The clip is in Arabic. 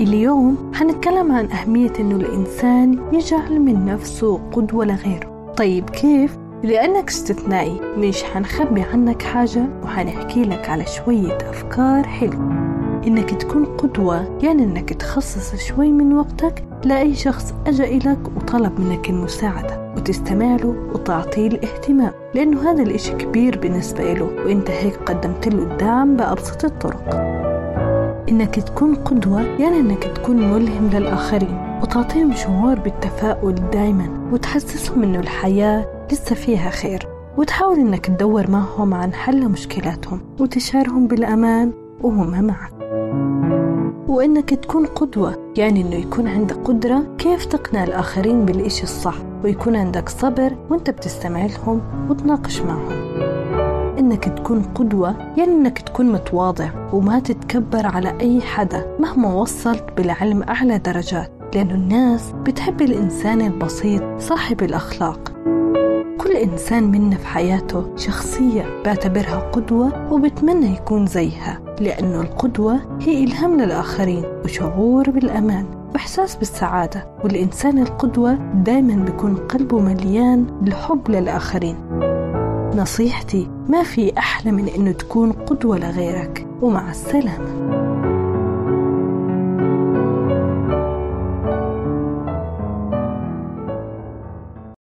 اليوم حنتكلم عن أهمية إنه الإنسان يجعل من نفسه قدوة لغيره. طيب كيف؟ لأنك استثنائي مش حنخبي عنك حاجة وحنحكي لك على شوية أفكار حلوة. إنك تكون قدوة يعني إنك تخصص شوي من وقتك لأي شخص أجأ إلك وطلب منك المساعدة وتستمع له وتعطيه الاهتمام لأنه هذا الإشي كبير بالنسبة له وإنت هيك قدمت له الدعم بأبسط الطرق. إنك تكون قدوة يعني إنك تكون ملهم للآخرين وتعطيهم شعور بالتفاؤل دايما وتحسسهم إنه الحياة لسه فيها خير وتحاول إنك تدور معهم عن حل مشكلاتهم وتشعرهم بالأمان وهم معك. وإنك تكون قدوة يعني إنه يكون عندك قدرة كيف تقنع الآخرين بالإشي الصح ويكون عندك صبر وإنت بتستمع لهم وتناقش معهم. إنك تكون قدوة يعني إنك تكون متواضع وما تتكبر على أي حدا مهما وصلت بالعلم أعلى درجات لأنه الناس بتحب الإنسان البسيط صاحب الأخلاق. كل إنسان منا في حياته شخصية بعتبرها قدوة وبتمنى يكون زيها لأنه القدوة هي إلهام للآخرين وشعور بالأمان وإحساس بالسعادة والإنسان القدوة دايما بيكون قلبه مليان بالحب للآخرين. نصيحتي ما في أحلى من إنه تكون قدوة لغيرك ومع السلامة.